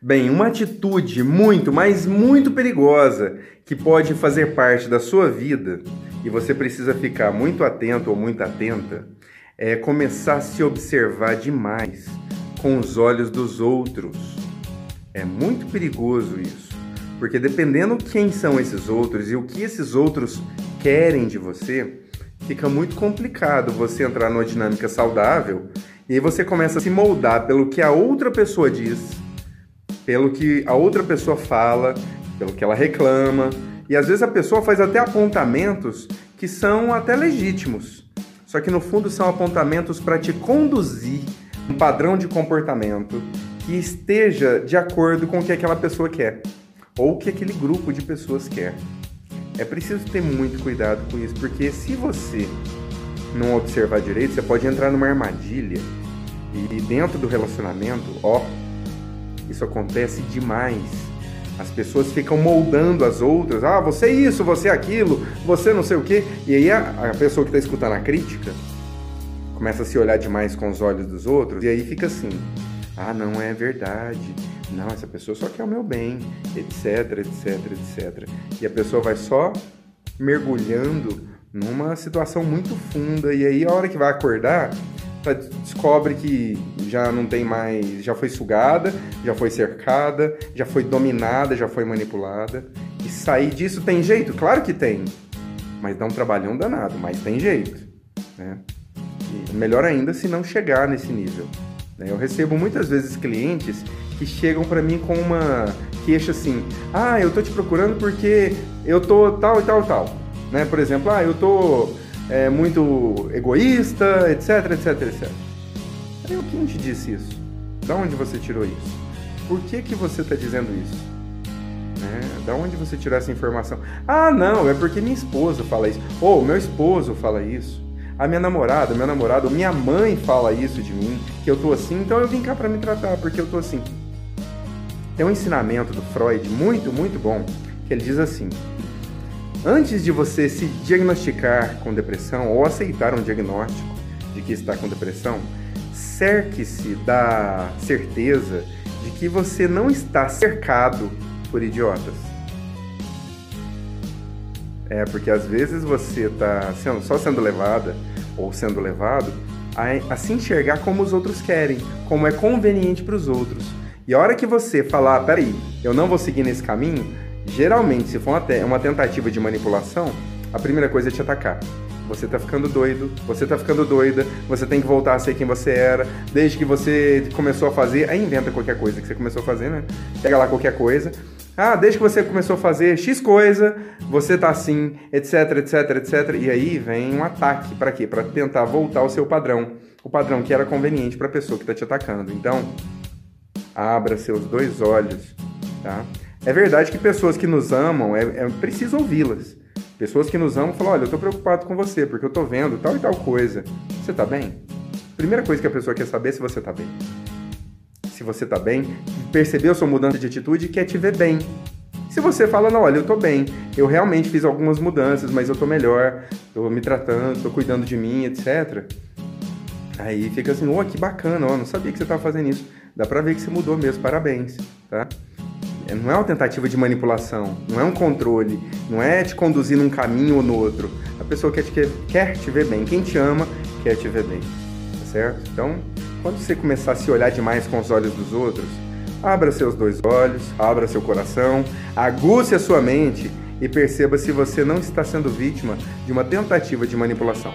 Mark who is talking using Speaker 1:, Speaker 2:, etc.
Speaker 1: Bem, uma atitude muito, mas muito perigosa que pode fazer parte da sua vida e você precisa ficar muito atento ou muito atenta é começar a se observar demais com os olhos dos outros. É muito perigoso isso, porque dependendo quem são esses outros e o que esses outros querem de você, fica muito complicado você entrar numa dinâmica saudável e aí você começa a se moldar pelo que a outra pessoa diz, pelo que a outra pessoa fala, pelo que ela reclama, e às vezes a pessoa faz até apontamentos que são até legítimos, só que no fundo são apontamentos para te conduzir um padrão de comportamento que esteja de acordo com o que aquela pessoa quer ou o que aquele grupo de pessoas quer. É preciso ter muito cuidado com isso, porque se você não observar direito, você pode entrar numa armadilha. E dentro do relacionamento, ó, isso acontece demais. As pessoas ficam moldando as outras. Ah, você é isso, você é aquilo, você não sei o quê. E aí a, a pessoa que está escutando a crítica começa a se olhar demais com os olhos dos outros. E aí fica assim: ah, não é verdade. Não, essa pessoa só quer o meu bem, etc, etc, etc. E a pessoa vai só mergulhando numa situação muito funda. E aí, a hora que vai acordar, descobre que já não tem mais. Já foi sugada, já foi cercada, já foi dominada, já foi manipulada. E sair disso tem jeito? Claro que tem. Mas dá um trabalhão danado, mas tem jeito. Né? E melhor ainda se não chegar nesse nível. Né? Eu recebo muitas vezes clientes que chegam para mim com uma queixa assim: ah, eu tô te procurando porque eu tô tal e tal e tal. Né? Por exemplo, ah, eu tô é, muito egoísta, etc, etc, etc. Aí, quem te disse isso? Da onde você tirou isso? Por que, que você está dizendo isso? Né? Da onde você tirou essa informação? Ah, não, é porque minha esposa fala isso. Ou meu esposo fala isso. A minha namorada, meu namorado, minha mãe fala isso de mim, que eu tô assim, então eu vim cá para me tratar, porque eu tô assim. Tem um ensinamento do Freud muito, muito bom, que ele diz assim: Antes de você se diagnosticar com depressão ou aceitar um diagnóstico de que está com depressão, cerque-se da certeza de que você não está cercado por idiotas. É, porque às vezes você está sendo, só sendo levada ou sendo levado a, a se enxergar como os outros querem, como é conveniente para os outros. E a hora que você falar, peraí, eu não vou seguir nesse caminho, geralmente, se for uma, uma tentativa de manipulação, a primeira coisa é te atacar. Você tá ficando doido, você tá ficando doida, você tem que voltar a ser quem você era, desde que você começou a fazer, aí inventa qualquer coisa que você começou a fazer, né? Pega lá qualquer coisa. Ah, desde que você começou a fazer X coisa, você tá assim, etc, etc, etc. E aí vem um ataque, para quê? Para tentar voltar ao seu padrão, o padrão que era conveniente para a pessoa que tá te atacando. Então, abra seus dois olhos, tá? É verdade que pessoas que nos amam, é, é preciso ouvi-las. Pessoas que nos amam falam, olha, eu tô preocupado com você, porque eu tô vendo tal e tal coisa. Você tá bem? Primeira coisa que a pessoa quer saber é se você tá bem. Se você tá bem, percebeu sua mudança de atitude e quer te ver bem. Se você fala, não, olha, eu tô bem, eu realmente fiz algumas mudanças, mas eu tô melhor, tô me tratando, tô cuidando de mim, etc. Aí fica assim, oh, que bacana, ó, não sabia que você tava fazendo isso. Dá pra ver que você mudou mesmo, parabéns, tá? É, não é uma tentativa de manipulação, não é um controle, não é te conduzir num caminho ou no outro. A pessoa quer te, quer te ver bem, quem te ama quer te ver bem, tá certo? Então, quando você começar a se olhar demais com os olhos dos outros, abra seus dois olhos, abra seu coração, aguce a sua mente e perceba se você não está sendo vítima de uma tentativa de manipulação.